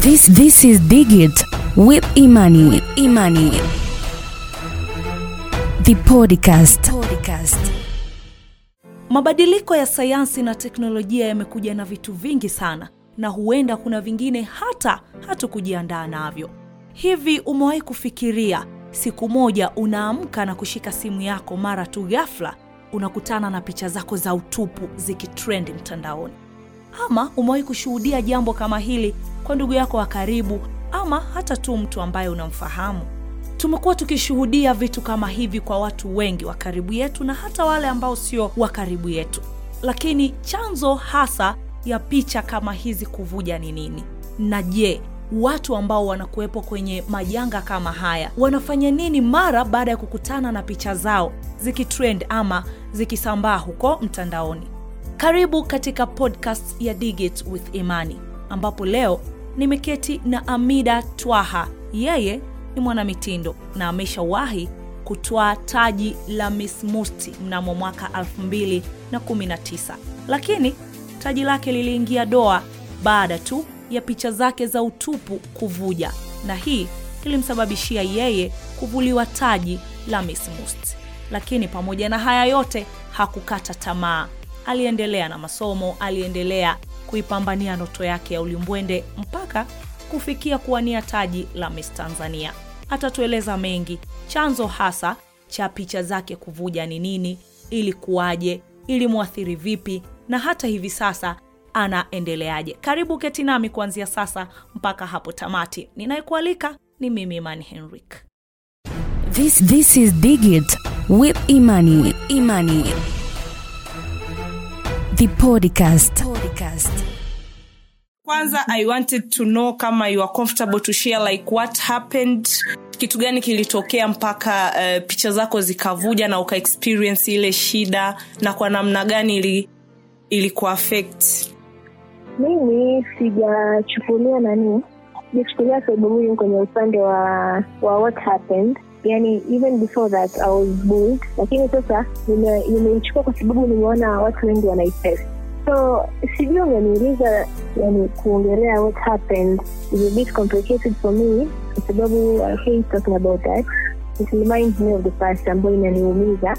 This this is Digit with Imani. Imani. The podcast. podcast. Mabadiliko ya sayansi na teknolojia yamekuja na vitu vingi sana, na huenda kuna vingine hata hatukujiandaa navyo. Hivi umewahi kufikiria siku moja unaamka na kushika simu yako, mara tu ghafla unakutana na picha zako za utupu zikitrend mtandaoni? Ama umewahi kushuhudia jambo kama hili kwa ndugu yako wa karibu, ama hata tu mtu ambaye unamfahamu? Tumekuwa tukishuhudia vitu kama hivi kwa watu wengi wa karibu yetu na hata wale ambao sio wa karibu yetu. Lakini chanzo hasa ya picha kama hizi kuvuja ni nini? Na je, watu ambao wanakuwepo kwenye majanga kama haya wanafanya nini mara baada ya kukutana na picha zao zikitrend ama zikisambaa huko mtandaoni? Karibu katika podcast ya Digit with Imani, ambapo leo nimeketi na Amida Twaha. Yeye ni mwanamitindo na ameshawahi kutwaa taji la Miss Musti mnamo mwaka 2019 lakini taji lake liliingia doa baada tu ya picha zake za utupu kuvuja, na hii ilimsababishia yeye kuvuliwa taji la Miss Musti. Lakini pamoja na haya yote hakukata tamaa, aliendelea na masomo, aliendelea kuipambania ndoto yake ya ulimbwende mpaka kufikia kuwania taji la Miss Tanzania. Atatueleza mengi, chanzo hasa cha picha zake kuvuja ni nini, ilikuwaje, ilimwathiri vipi, na hata hivi sasa anaendeleaje. Karibu keti nami kuanzia sasa mpaka hapo tamati. Ninayekualika ni mimi Imani Henrik. This this is Digit with Imani. Imani. The podcast. podcast. Kwanza I wanted to know kama you are comfortable to share like what happened, kitu gani kilitokea mpaka uh, picha zako zikavuja na uka experience ile shida na kwa namna gani ili ilikuaffect? mimi sijachukulia nani sijachukulia sababu hiyo kwenye upande wa wa what happened yani even before that i was bold, lakini sasa nime- nimeichukua kwa sababu nimeona watu wengi wanaitest. So sijui umeniuliza yani kuongelea what happened. Is a bit complicated for me kwa sababu i hate talking about that. It reminds me of the past ambayo inaniumiza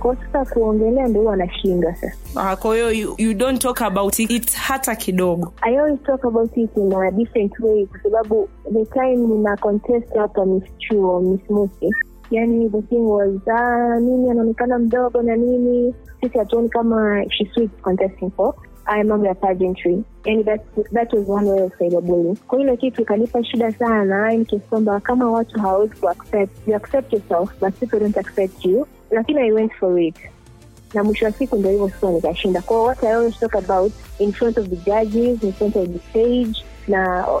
kwa kuongelea ndo huwa anashinda sasa. Uh, kwa hiyo you, you don't talk about it hata kidogo. I always talk about it in a different way kwa sababu the time nina contest hapa Miss Chuo, Miss Musi, yani the thing was ah, nini anaonekana mdogo na nini, sisi hatuoni kama she sweet contesting for. Haya mambo ya pageantry. Yani that, that was one way of cyberbullying. Kwa hilo kitu ikanipa shida sana, in case kwamba kama watu hawawezi kuaccept, you accept yourself but people don't accept you, lakini I went for it. Na mwisho wa siku ndo hivyo sasa nikashinda. Kwao what I always talk about in front of the judges in front of the stage na uh,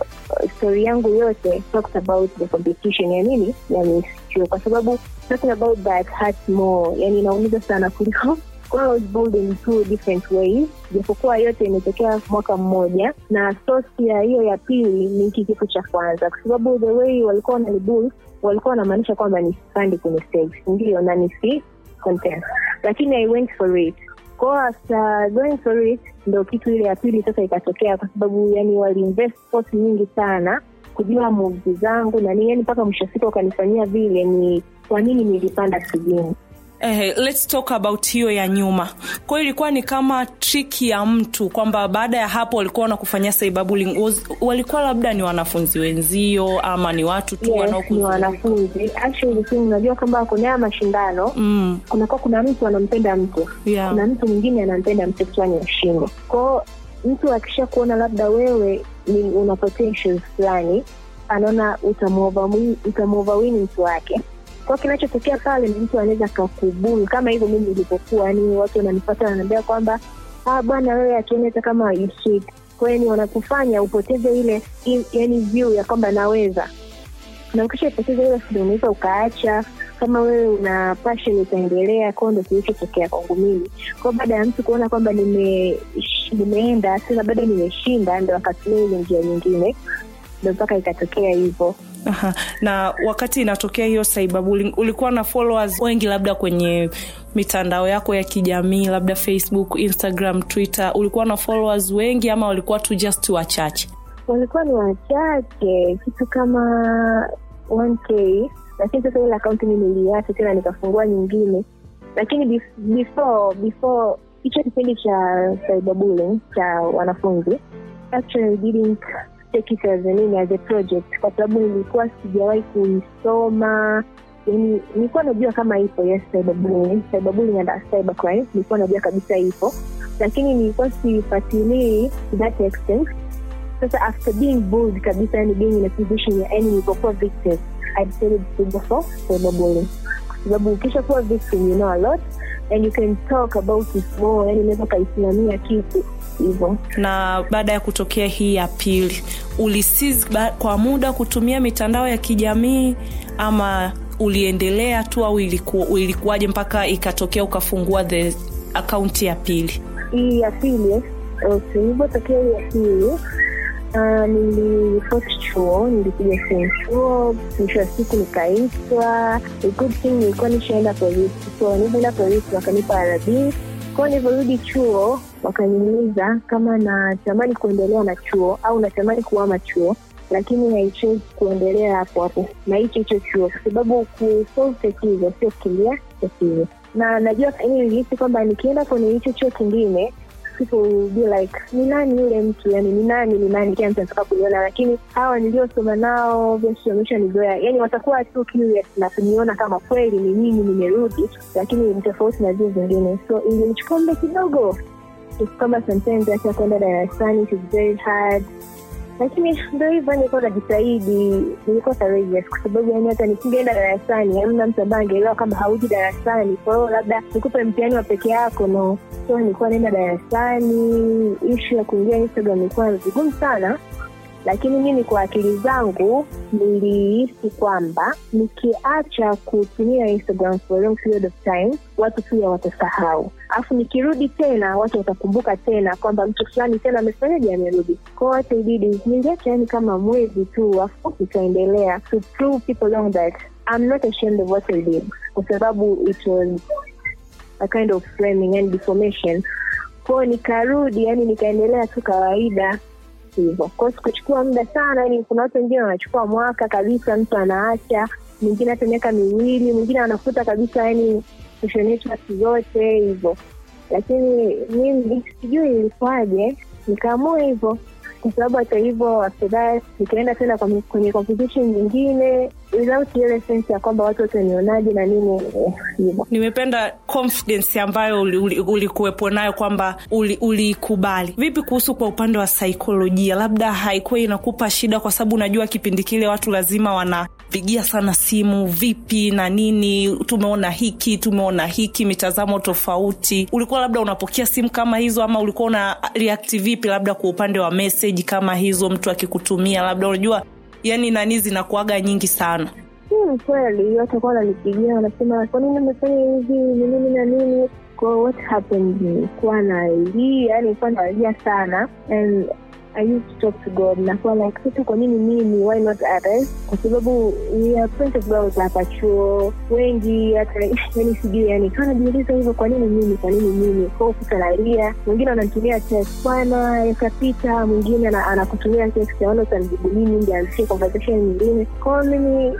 story yangu yote talks about the competition. Ya nini? Ya misio kwa sababu talking about that hurts more. Yani inaumiza sana kuliko was bullied in two different ways. Japokuwa yote imetokea mwaka mmoja na sosi ya hiyo ya pili ni hiki kifo cha kwanza. Kwa sababu the way walikuwa wananibul walikuwa wanamaanisha kwamba nisipande kwenye stage. Ndiyo na nisi content. Lakini i went for it. Kwao after going for it ndo kitu ile ya pili sasa ikatokea kwa sababu yani waliinvest force nyingi sana kujua moves zangu na nini yani mpaka mwisho siku wakanifanyia vile ni kwa nini nilipanda stejini Eh, let's talk about hiyo ya nyuma. Kwa hiyo ilikuwa ni kama trick ya mtu kwamba baada ya hapo walikuwa wanakufanyia cyberbullying. Walikuwa labda ni wanafunzi wenzio ama ni watu tu yes, wanaokuzunguka? wanafunzi actually si unajua kwamba kuna haya mashindano Mm, kunakuwa kuna mtu anampenda mtu yeah. kuna mtu mwingine anampenda mtu fulani ashinde kwao mtu akisha kuona labda wewe ni una potential fulani anaona utamuovawini mtu wake kwao kinachotokea pale ni mtu anaweza kakubulu kama hivyo mimi ilivyokuwa yani watu wananipata wananiambia kwamba ah bwana wewe hata kama you sweet kwa hiyo ni wanakufanya upoteze ile yani view ya kwamba naweza. Na ukishaipoteza ile unaweza ukaacha. Kama wewe una passion utaendelea. Kwao ndo kilichotokea kwangu mimi. Kwao baada ya mtu kuona kwamba nime nimeenda sasa bado nimeshinda ndo akatumia ile njia nyingine. Ndo mpaka ikatokea hivyo Aha. na wakati inatokea hiyo cyberbullying ulikuwa na followers wengi labda kwenye mitandao yako ya kijamii labda facebook instagram twitter. Ulikuwa na followers wengi ama walikuwa tu just wachache? Walikuwa ni wachache kitu kama 1k lakini sasa ile akaunti mi niliacha tena nikafungua nyingine. Lakini bef- before before hicho kipindi cha cyberbullying cha wanafunzi actually didn't take Tanzania as a project kwa sababu nilikuwa sijawahi kuisoma. Yani nilikuwa najua kama ipo yes cyberbullying. Cyberbullying and cybercrime nilikuwa najua kabisa ipo. Lakini nilikuwa sifuatilii that extent. Sasa after being bold kabisa yani being in a position ya yani nilipokuwa victim i decided to go for cyberbullying. Kwa sababu ukisha kuwa victim you know a lot and you can talk about it more yani unaweza ukaisimamia kitu hivyo. Na baada ya kutokea hii ya pili ulisiz kwa muda kutumia mitandao ya kijamii ama uliendelea tu au iliku, ilikuwaje mpaka ikatokea ukafungua the akaunti ya pili? Hii ya pili okay, ilivyotokea hii ya pili Uh, niliripoti chuo nilipiga simu chuo mwisho wa siku nikaitwa. Good thing nilikuwa nishaenda polisi so nilivyoenda polisi wakanipa rb kwao nilivyorudi chuo wakaniuliza kama natamani kuendelea na chuo au natamani kuama chuo lakini haichezi kuendelea hapo hapo. Na hicho hicho chuo kwa sababu kusolve tatizo sio kukimbia tatizo. Na najua nilihisi kwamba nikienda kwenye hicho chuo kingine be like ni nani yule mtu? Yani ni nani ni nani? Kila mtu anataka kuniona lakini hawa niliosoma nao basi wameshanizoea yani watakuwa tu curious na kuniona kama kweli ni mimi nimerudi lakini ni tofauti na zile zingine so ilinichukua muda kidogo kwamba sometimes hata kwenda darasani it is very hard. Lakini ndo hivyo nilikuwa najitahidi nilikuwa courageous kwa sababu yani hata nisingeenda darasani amna mtu ambaye angeelewa kwamba hauji darasani. Kwa hiyo labda nikupe mtihani wa peke yako no. So nilikuwa naenda darasani ishu ya kuingia instagram ilikuwa vigumu sana lakini mimi kwa akili zangu nilihisi kwamba nikiacha kutumia instagram for a long period of time watu pia watasahau alafu nikirudi tena watu watakumbuka tena kwamba mtu fulani tena amefanyaje amerudi. Kwao hata ibidi niliacha yani kama mwezi tu afu ikaendelea to prove people long that I'm not ashamed of what I did. Kwa sababu it was a kind of framing and deformation. Kwao nikarudi yani nikaendelea tu kawaida hivyo. Kwao sikuchukua muda sana yani kuna watu wengine wanachukua mwaka kabisa mtu anaacha mwingine hata miaka miwili mwingine anafuta kabisa yani social kiyote hivyo. Lakini mimi sijui ilikuwaje nikaamua hivyo. Kwa sababu hata hivyo after nikaenda tena kwenye- competition nyingine without ile sense ya kwamba watu watanionaje na nini eh, hivyo. Nimependa confidence ambayo ulikuwepo uli, uli nayo kwamba uliikubali. Uli vipi kuhusu kwa upande wa saikolojia labda haikuwa inakupa shida kwa sababu unajua kipindi kile watu lazima wanapigia sana simu vipi na nini? Tumeona hiki tumeona hiki mitazamo tofauti. Ulikuwa labda unapokea simu kama hizo ama ulikuwa una react vipi labda kwa upande wa message kama hizo mtu akikutumia? Labda unajua yani nani zinakuaga nyingi sana. Hmm, kweli watakuwa wananipigia wanasema kwa nini umefanya hivi? Ni nini na nini? Kwa what happened nilikuwa nalia yani kuwa nalia sana. And I used to talk to God. Nakuwa like sisi, kwa nini mimi why not others? Kwa sababu we are plenty girls hapa chuo wengi hata yani sijui yani tu najiuliza hivyo kwa nini mimi kwa nini mimi? Kwa kuta nalia. Mwingine ananitumia text bwana yakapita mwingine anakutumia text aona utanijibu nini ndio anzishe conversation nyingine. Kwao mimi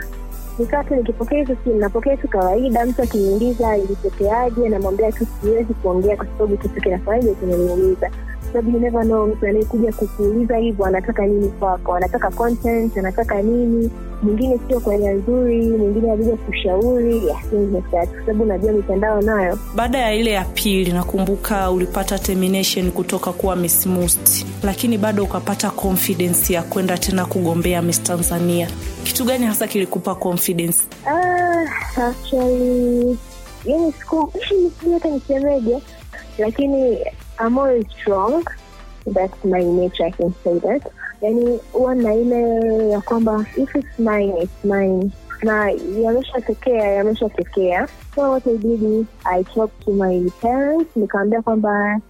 nikaa nikipokea hizo simu napokea tu kawaida mtu akiniuliza ilitokeaje namwambia tu siwezi kuongea kwa sababu kitu kinafanyaje kimeniuliza sababu you never know mtu anayekuja kukuuliza hivyo anataka nini kwako anataka content anataka nini. Mwingine sio kwa nia nzuri mwingine alija kushauri. Kwa sababu najua mitandao nayo. Baada ya ile ya pili nakumbuka ulipata termination kutoka kuwa miss Must, lakini bado ukapata confidence ya kwenda tena kugombea miss tanzania. Kitu gani hasa kilikupa confidence? Ah, actually yani siku hata nisemeje lakini I'm always strong that's my nature I can say that. Yani huwa na ile ya kwamba if it's mine it's mine. Na yameshatokea yameshatokea. So what I did is I talked to my parents. Nikaambia kwamba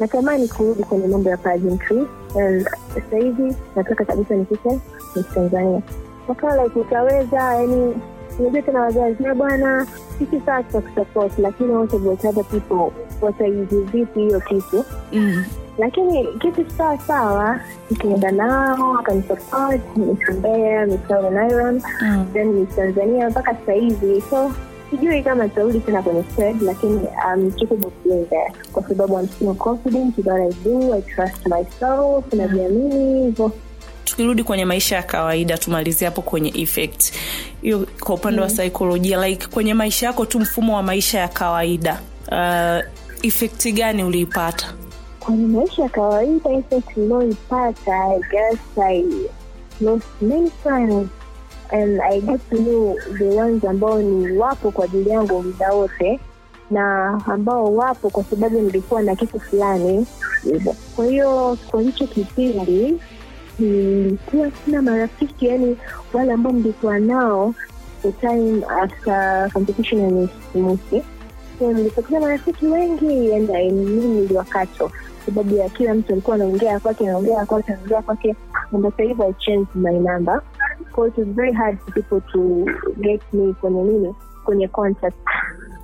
natamani kurudi kwenye mambo ya pageantry. And sasa hivi nataka kabisa nifike Miss Tanzania. Wakawa like utaweza yani unajua tena wazazi na bwana sisi saa tutakusupport lakini what about other people wataizi vipi hiyo kitu. Mm. lakini kitu sawa sawa nikienda nao akanisupport Miss Mbeya nairon Mm. then Miss Tanzania mpaka sahizi so sijui kama nitarudi tena kwenye stage lakini um, capable of doing that kwa sababu I'm still confident in what I do I trust myself najiamini hivyo. Tukirudi kwenye maisha ya kawaida tumalizie hapo kwenye effect. Hiyo kwa upande wa saikolojia like kwenye maisha yako tu mfumo wa maisha ya kawaida. Uh, effect gani uliipata? Kwenye maisha ya kawaida effect niliyoipata I guess ambao ni wapo kwa ajili yangu muda wote na ambao wapo kwa sababu nilikuwa na kitu fulani. Hivyo kwa hiyo kwa hicho kipindi nilikuwa sina marafiki yani wale ambao nilikuwa nao the time after competition ya so nilipoteza marafiki wengi and I knew niliwakato sababu ya kila mtu alikuwa anaongea kwake anaongea kwake anaongea kwake. And sasa hivi I changed my number. So it was very hard for people to get me kwenye nini kwenye contact.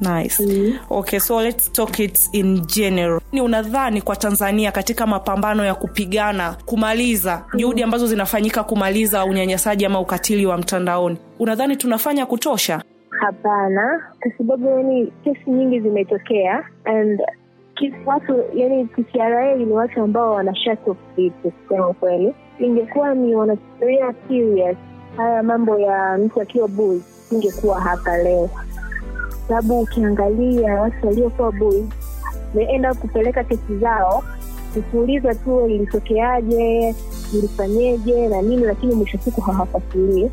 Nice. Mm. okay so let's talk it in general. Ni unadhani kwa tanzania katika mapambano ya kupigana kumaliza juhudi ambazo zinafanyika kumaliza unyanyasaji ama ukatili wa mtandaoni unadhani tunafanya kutosha hapana kwa sababu yani kesi nyingi zimetokea and watu yani TCRA ni watu ambao wana vitu kusema kweli ingekuwa ni wanafikiria serious haya mambo ya mtu akiwa bui ingekuwa hapa leo. Sababu ukiangalia watu waliokuwa bui meenda kupeleka kesi zao kukuuliza tu ilitokeaje ilifanyeje na nini lakini mwisho siku hawafasilii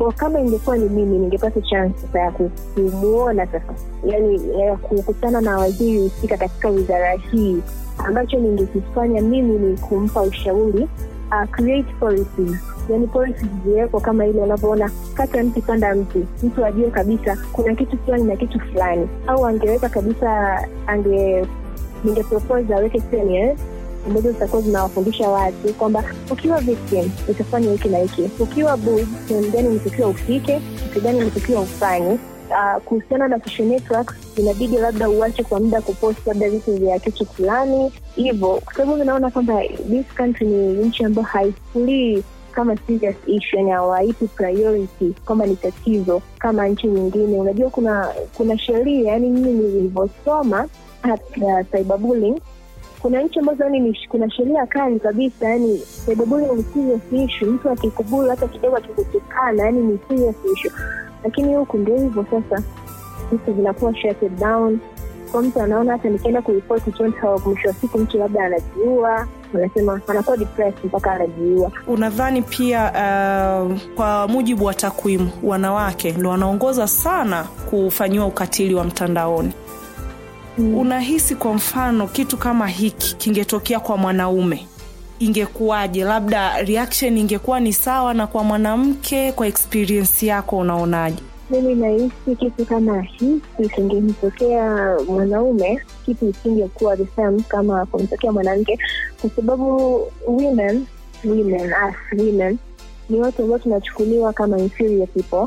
kwa kama ingekuwa ni mimi ningepata chance sasa ya ku- kumuona sasa. Yani ya kukutana na waziri husika katika wizara hii. Ambacho ningekifanya mimi ni kumpa ushauri uh, create policies yani policies ziwekwa kama ile unavyoona kata mti panda mti. Mtu ajue kabisa kuna kitu fulani na kitu fulani. Au angeweka kabisa ange ningepropose aweke seminars ambazo zitakuwa zinawafundisha watu kwamba ukiwa victim utafanya hiki na hiki. Ukiwa bullied, sehemu gani unatakiwa ufike kitu gani unatakiwa ufanye. Uh, kuhusiana na social network inabidi labda uache kwa muda kupost labda vitu vya kitu fulani. Hivyo kwa sababu naona kwamba this country ni nchi ambayo haikulii kama serious issue yani hawaipi priority kwamba ni tatizo kama nchi nyingine. Unajua kuna kuna sheria yani mimi nilivyosoma cyberbullying kuna nchi ambazo yani kuna sheria kali kabisa yani cyberbullying ni serious issue. Mtu akikubuli hata kidogo akikutukana yani ni serious issue. Lakini huku ndio hivyo sasa. Vitu vinakuwa shut down. Kwa mtu anaona hata nikienda kuripoti mwisho wa siku mtu labda anajiua anasema anakuwa depressed mpaka anajiua. Unadhani pia uh, kwa mujibu wa takwimu wanawake ndo wanaongoza sana kufanyiwa ukatili wa mtandaoni Mm. unahisi kwa mfano kitu kama hiki kingetokea kwa mwanaume ingekuwaje? Labda reaction ingekuwa ni sawa na kwa mwanamke kwa experience yako unaonaje? Mimi nahisi kitu kama hiki kingemtokea mwanaume kitu isingekuwa the same kama kumtokea mwanamke kwa sababu women women us women ni watu ambao tunachukuliwa kama inferior people.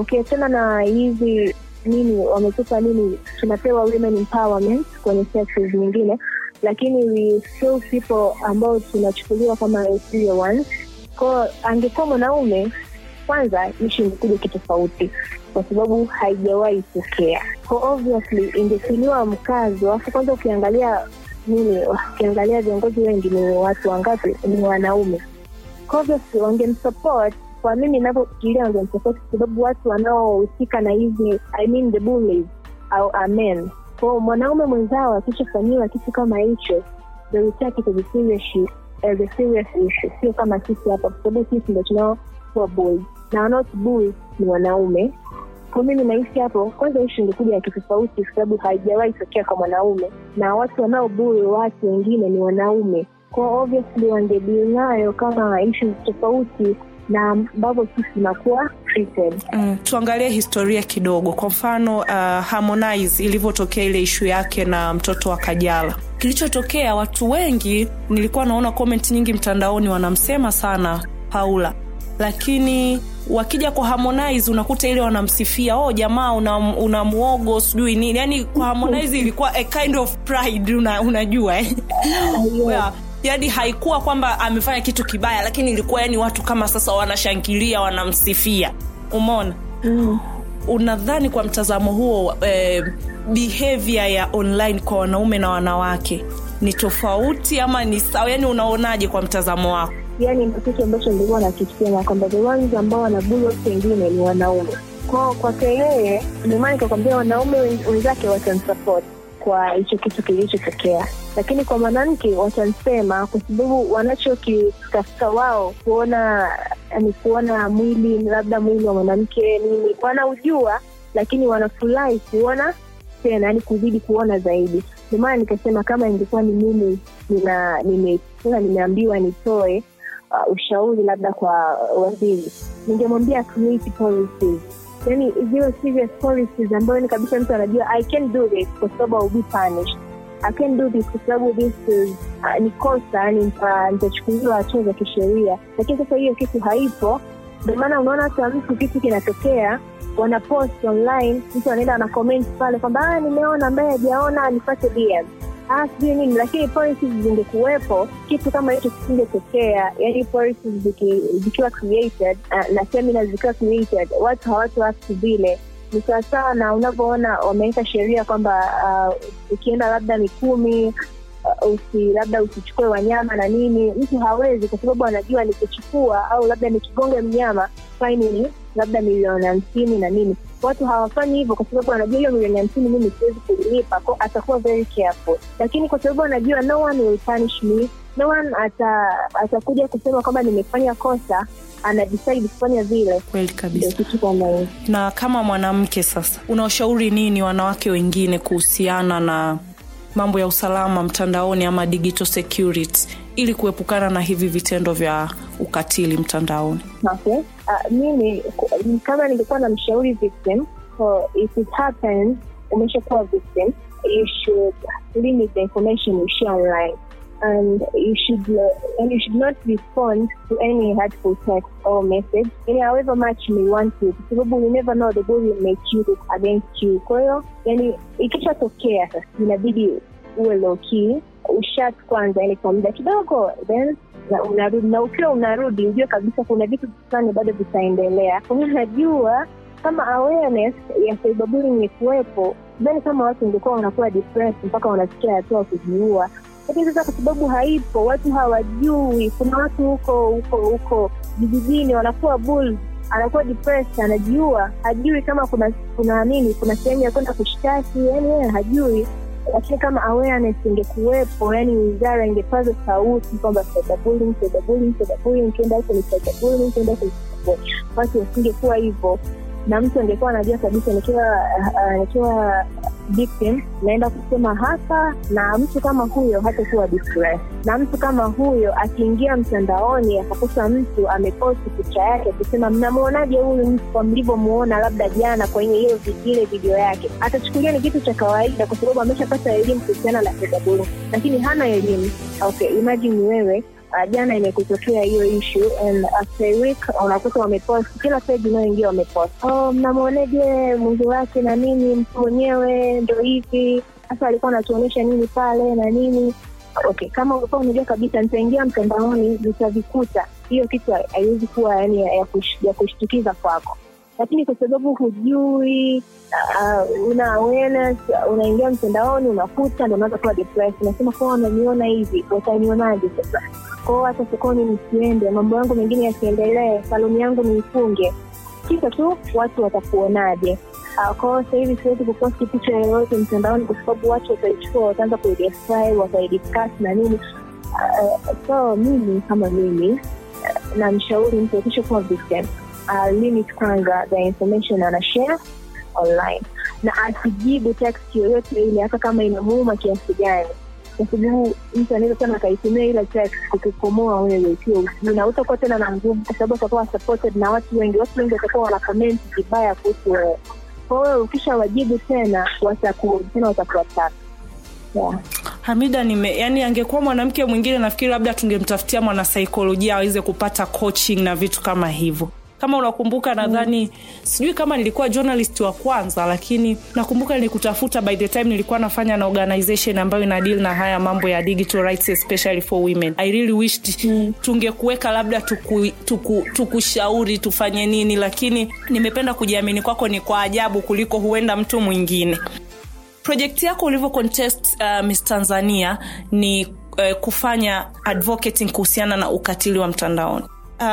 Ukiachana okay, na hizi nini wametupa nini tunapewa women empowerment kwenye sectors nyingine lakini we still people ambao tunachukuliwa kama inferior ones. Angekuwa mwanaume kwanza ishi imekuja kitofauti kwa sababu haijawahi tokea obviously ingetiliwa mkazo alafu kwanza ukiangalia nini ukiangalia viongozi wengi ni watu wangapi? Ni wanaume. Obviously wangemsupport kwa mimi inavyofikiria wangemsupport kwa sababu watu wanaohusika na hizi I mean the bullies au amen. Men kwao mwanaume mwenzao akishafanyiwa kitu kama hicho they will serious issue, sio kama sisi hapa kwa sababu sisi ndo tunaokuwa bullied na wanaotubui ni wanaume. Kwa mimi nahisi hapo kwanza ishu ingekuja ya kitofauti kwa sababu haijawahi tokea kwa mwanaume. Na watu wanaobui watu wengine ni wanaume. Kwa obviously wangedili nayo kama ishu tofauti na ambavyo sisi tunakuwa mm, tuangalie historia kidogo. Kwa mfano uh, harmonize ilivyotokea ile ishu yake na mtoto wa kajala. Kilichotokea watu wengi nilikuwa naona comment nyingi mtandaoni wanamsema sana paula. Lakini wakija kwa Harmonize unakuta ile wanamsifia oh jamaa una, una muogo sijui nini. Yani kwa Harmonize ilikuwa a kind of pride una, unajua eh? yeah. Yani haikuwa kwamba amefanya kitu kibaya lakini ilikuwa yani watu kama sasa wanashangilia wanamsifia. Umona mm. unadhani kwa mtazamo huo eh, behavior ya online kwa wanaume na wanawake ni tofauti ama ni sawa? Yani unaonaje kwa mtazamo wako? Yani ndo kitu ambacho nilikuwa nakisema kwamba the ones ambao wanabuli watu wengine ni wanaume. Kwao kwake yeye ndomaana nikakwambia wanaume wenzake watamsupport kwa hicho kitu kilichotokea. Lakini kwa mwanamke watasema kwa sababu wanachokitafuta wao kuona ni kuona mwili labda mwili wa mwanamke nini wanaujua lakini wanafurahi kuona tena yani kuzidi kuona zaidi. Ndio maana nikasema kama ingekuwa ni mimi nina nime- nimeambiwa nitoe uh, ushauri labda kwa waziri. Ningemwambia community policies yani zile serious policies ambayo ni kabisa mtu anajua i can do this kwa sababu ill be punished. I can do this kwa sababu this is uh, ni kosa yani nita- nitachukuliwa hatua za kisheria. Lakini sasa hiyo kitu haipo. Ndio maana unaona hata mtu kitu kinatokea wanapost online mtu anaenda ana comment pale kwamba "Ah, nimeona ambaye hajaona nipate DM sijui nini lakini policies zingekuwepo kitu kama hicho kisingetokea. Yani policies zikiwa created uh, na seminars zikiwa created watu hawatu act vile. Ni sawasawa na unavyoona wameweka sheria kwamba uh, ukienda labda mikumi uh, usi labda usichukue wanyama na nini mtu hawezi kwa sababu anajua nikichukua au labda nikigonga mnyama faini ni labda milioni hamsini na nini watu hawafanyi hivyo kwa sababu anajua hiyo milioni hamsini mimi siwezi kuilipa ko atakuwa very careful. Lakini kwa sababu anajua no one will punish me no one ata atakuja kusema kwamba nimefanya kosa ana kufanya vile. Kweli kabisa. Kama na kama mwanamke sasa unaoshauri nini wanawake wengine kuhusiana na mambo ya usalama mtandaoni ama digital security ili kuepukana na hivi vitendo vya ukatili mtandaoni Okay. Uh, mimi kama ningekuwa na mshauri victim so if it happens umeshakuwa victim you should limit the information you share online and you should uh, and you should not respond to any hurtful text or message. Yani however much you may want to kwa sababu you never know the will make you against you. Kwa hiyo yani ikishatokea sasa inabidi uwe low key ushat kwanza yani kwa muda kidogo then na unarudi na ukiwa unarudi ujue kabisa kuna vitu fulani bado vitaendelea. Kwa hiyo najua kama awareness ya cyberbullying ikuwepo then kama watu ingekuwa wanakuwa depressed mpaka wanafikia hatua kujiua lakini sasa kwa sababu haipo watu hawajui. Kuna watu huko huko huko vijijini wanakuwa bull, anakuwa depressed anajua hajui kama kuna kuna nini kuna sehemu ya kwenda kushtaki yani yeye hajui. Lakini kama awareness ingekuwepo yani wizara ingepaza sauti kwamba cyberbullying cyberbullying wasingekuwa hivyo. Na mtu angekuwa anajua kabisa nikiwa uh, nikiwa victim naenda kusema hapa na mtu kama huyo hatakuwa distress na mtu kama huyo akiingia mtandaoni akakuta mtu ameposti picha yake akisema mnamwonaje huyu mtu kwa mlivyomuona labda jana kwenye hiyo ile video yake? Atachukulia ni kitu cha kawaida kwa sababu ameshapata elimu kuhusiana na cyberbullying lakini hana elimu. Okay imagine wewe uh, jana imekutokea hiyo issue and after a week unakuta wamepost kila page inayoingia wamepost. Oh, mnamwoneje mwili wake na nini mtu mwenyewe ndo hivi sasa alikuwa anatuonyesha nini pale na nini. Okay kama ulikuwa unajua kabisa nitaingia mtandaoni nitavikuta. Hiyo kitu haiwezi kuwa yani ya, ya kushtukiza kwako lakini kwa sababu hujui uh, una awareness unaingia mtandaoni unakuta ndo unaweza kuwa depressed. Unasema kwa wananiona hivi watanionaje sasa? Kwao hata sokoni nisiende mambo yangu mengine yasiendelee saluni yangu niifunge. Kisa tu watu watakuonaje. Uh, kwao sahivi siwezi kuposti picha yoyote mtandaoni kwa sababu watu wataichukua wataanza kuidescribe wataidiscuss na nini. Uh, so mimi kama mimi uh, namshauri mtu akisha kuwa victim uh, limit kwanza the information ana online. Na asijibu text yoyote ile hata kama inamuuma kiasi gani kwa sababu mtu anaweza sana akaitumia ile text kukukomoa wewe ukiwa usijui na utakuwa tena na nguvu kwa sababu utakuwa supported na watu wengi. Watu wengi watakuwa wana comment vibaya kuhusu wewe. Kwa hiyo ukisha wajibu tena wataku tena yeah. hamida nime yani angekuwa mwanamke mwingine nafikiri labda tungemtafutia mwanasaikolojia aweze kupata coaching na vitu kama hivyo kama unakumbuka nadhani sijui kama nilikuwa journalist wa kwanza lakini nakumbuka nilikutafuta by the time nilikuwa nafanya na organization ambayo ina deal na haya mambo ya digital rights especially for women. I really wished tungekuweka labda tuku, tuku, tukushauri tufanye nini lakini nimependa kujiamini kwako ni kwa ajabu kuliko huenda mtu mwingine. Projekti yako ulivyo contest uh, miss tanzania ni uh, kufanya advocating kuhusiana na ukatili wa mtandaoni. Uh,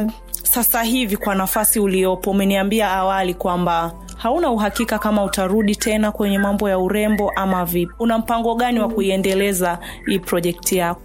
mm. Sasa hivi kwa nafasi uliopo umeniambia awali kwamba hauna uhakika kama utarudi tena kwenye mambo ya urembo ama vipi. Una mpango gani wa kuiendeleza hii projekti yako?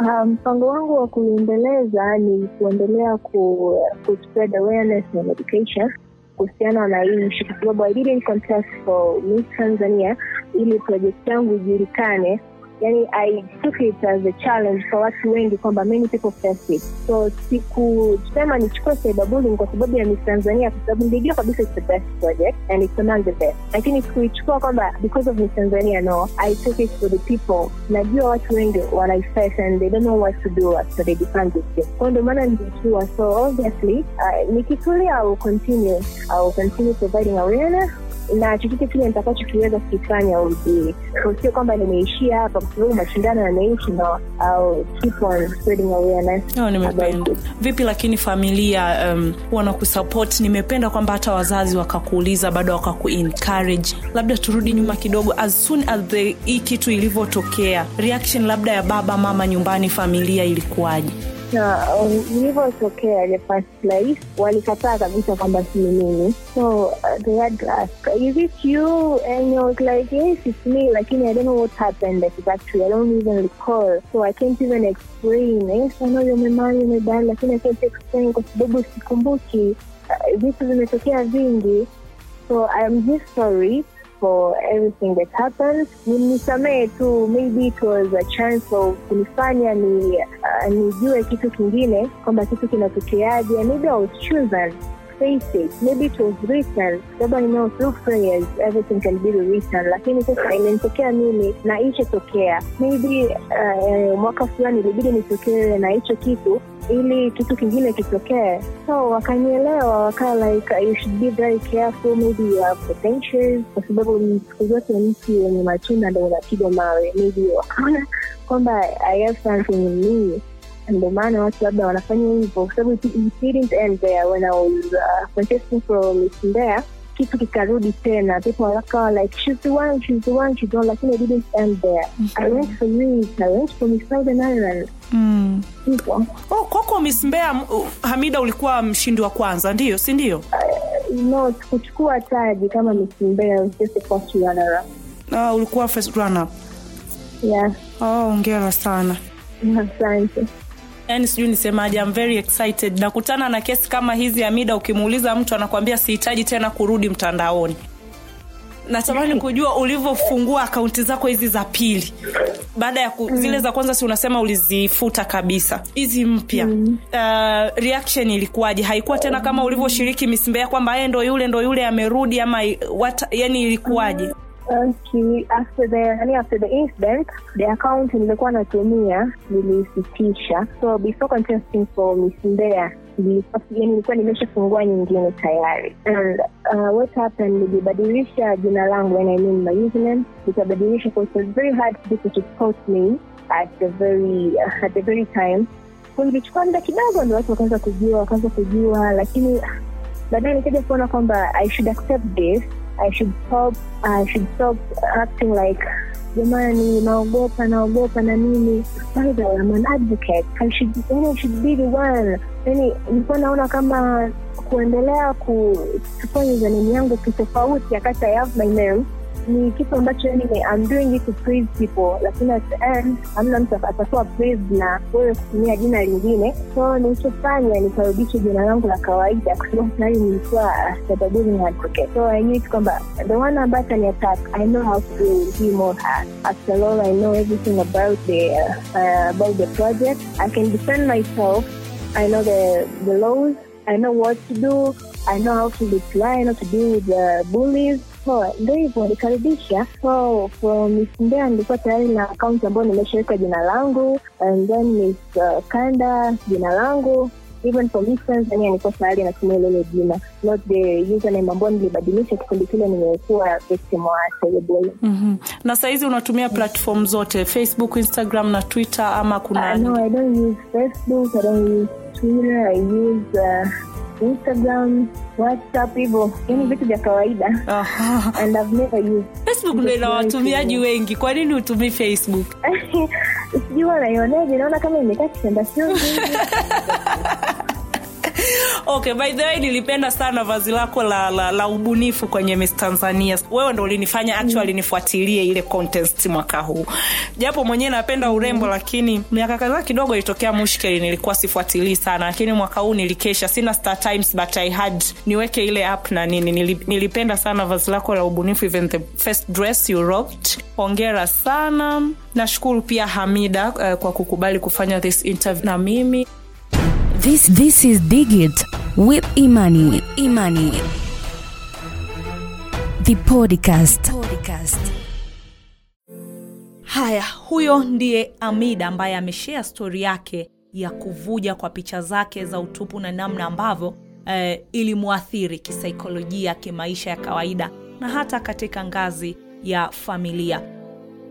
Mpango mpango wangu wa kuiendeleza ni kuendelea ku, ku spread awareness and education kuhusiana na hii nchi, kwa sababu I didn't contest for Miss Tanzania ili projekti yangu ijulikane yani I took it as a challenge kwa watu wengi kwamba many people face it. So sikusema nichukue cyberbullying kwa sababu ya Miss Tanzania kwa sababu nilijua kabisa it's the best project and it's among the best. Lakini sikuichukua kwamba because of Miss Tanzania no I took it for the people. Najua watu wengi wanaiface and they don't know what to do after they this thing kwa ndio maana nilichukua so obviously uh, nikitulia I will continue I will continue providing awareness na chochote kile nitakachokiweza kukifanya ujui sio kwamba nimeishia hapa kwa sababu mashindano yanaishi na keep on spreading awareness Oh, nimependa. vipi lakini familia um, wanakusupport? Nimependa kwamba hata wazazi wakakuuliza bado wakakuencourage. Labda turudi nyuma kidogo as soon as the hii kitu ilivyotokea reaction labda ya baba mama nyumbani familia ilikuwaje na um, ilivyotokea the first place walikataa kabisa kwamba si mimi. So uh, they had to ask is it you? And I was like yes it's me. Lakini I don't know what happened exactly I don't even recall. So I can't even explain yes I know my dad lakini I can't explain kwa sababu sikumbuki uh, vitu vimetokea vingi. So I'm just sorry for everything that happened. Nisamee tu maybe it was a chance for kunifanya ni uh, nijue kitu kingine kwamba kitu kinatokeaje maybe I was chosen face it. Maybe it was written. I know through prayers everything can be written. Lakini sasa imenitokea mimi na ichotokea. maybe uh, mwaka fulani ilibidi nitokee na hicho kitu ili kitu kingine kitokee. So wakanielewa wakaa like you should be very careful maybe you have potentials kwa sababu siku zote mti wenye matunda ndo unapigwa mawe. Maybe wakaona kwamba i have something in me. Ndo maana watu labda wanafanya hivyo kwa sababu it didn't end there when i was uh, contesting for miss kitu kikarudi tena people wakawa like she's the one she's the one she's the one lakini i didn't end there i went for Miss i went for miss southern ireland mm. oh, kwako miss mbea uh, hamida ulikuwa mshindi wa kwanza ndio, si ndio no sikuchukua taji kama Miss Mbeya just a first runner up. uh, ulikuwa first runner up. Yeah, oh, ongera sana asante. Yani sijui nisemaje I'm very excited. Nakutana na kesi kama hizi amida ukimuuliza mtu anakwambia sihitaji tena kurudi mtandaoni. Natamani kujua ulivyofungua akaunti zako hizi za pili. Baada ya ku, mm. zile za kwanza si unasema ulizifuta kabisa. Hizi mpya. Mm. uh, reaction ilikuwaje? Haikuwa tena kama ulivyoshiriki mismbea kwamba yeye ndo yule ndo yule amerudi ama what, yani ilikuwaje Okay, after the yani after the incident the account nilikuwa natumia nilisitisha. So before contesting for Miss nilikuwa- nimeshafungua nyingine tayari. And uh, what happened nilibadilisha jina langu and I mean my username. Nikabadilisha it was very hard for people to spot me at the very uh, at the very time. So muda kidogo ndio watu wakaanza kujua wakaanza kujua lakini baadaye nikaja kuona kwamba i should accept this i should stop i should stop acting like jamani naogopa naogopa na nini by the way, I'm an advocate. I should, yani, I should be the one. Yani nilikuwa naona kama kuendelea kuchukua username yangu kitofauti akati i have my name ni kitu ambacho yani I'm doing it to please people lakini at the end hamna mtu atakuwa pleased na wewe kutumia jina lingine. So nilichofanya nikarudisha jina langu la kawaida kwa sababu tayari nilikuwa uh, cyberbullying advocate. So I knew kwamba the one ambaye atani attack I know how to be more hard after all I know everything about the uh, uh, about the project. I can defend myself. I know the the laws. I know what to do. I know how to reply I know to deal with the bullies ndo hivyo nikaribisha so Mbeya nilikuwa tayari na akaunti ambayo nimeshaweka jina langu and then Miss uh, Kanda jina langu even for Miss Tanzania nilikuwa tayari natumia lile jina not the username ambayo nilibadilisha kipindi kile nimekuwa victim wa cyberbullying. mm-hmm. na sahizi unatumia platform zote facebook instagram na twitter ama kuna Uh, no, I don't use Facebook, I don't use Twitter, I use uh, Instagram, WhatsApp hivyo, yani vitu vya kawaida. Aha. and I've never used facebook ndo ina watumiaji wengi. Kwa nini utumii facebook? Sijui wanaioneje, naona kama imekaa kitanda chozi okay by the way nilipenda sana vazi lako la, la, la ubunifu kwenye miss tanzania. Wewe ndo ulinifanya actually nifuatilie ile contest mwaka huu. Japo mwenyewe napenda urembo lakini miaka kadhaa kidogo ilitokea mushkeli nilikuwa sifuatilii sana. Lakini mwaka huu nilikesha. Sina star times but i had niweke ile app na nini. Nilipenda sana vazi lako la ubunifu even the first dress you rocked hongera sana. Nashukuru pia hamida uh, kwa kukubali kufanya this interview na mimi This this is Digit with Imani. Imani. The podcast. podcast. haya huyo ndiye amida ambaye ameshea stori yake ya kuvuja kwa picha zake za utupu na namna ambavyo eh, ilimwathiri kisaikolojia kimaisha ya kawaida na hata katika ngazi ya familia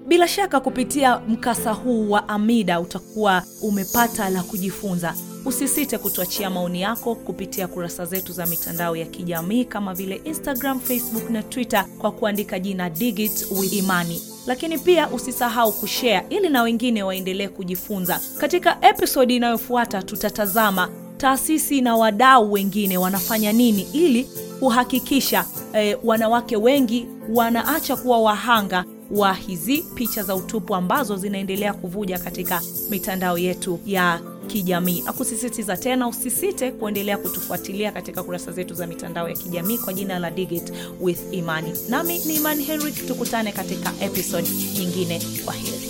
bila shaka kupitia mkasa huu wa amida utakuwa umepata la kujifunza. Usisite kutuachia maoni yako kupitia kurasa zetu za mitandao ya kijamii kama vile instagram facebook na twitter kwa kuandika jina digit with imani. Lakini pia usisahau kushare ili na wengine waendelee kujifunza. Katika episodi inayofuata tutatazama taasisi na wadau wengine wanafanya nini ili kuhakikisha eh, wanawake wengi wanaacha kuwa wahanga wa hizi picha za utupu ambazo zinaendelea kuvuja katika mitandao yetu ya kijamii na kusisitiza tena usisite kuendelea kutufuatilia katika kurasa zetu za mitandao ya kijamii kwa jina la digit with imani nami ni imani henrik tukutane katika episode nyingine kwa heri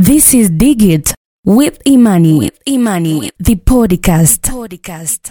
This is Digit with Imani. With Imani. The podcast. podcast.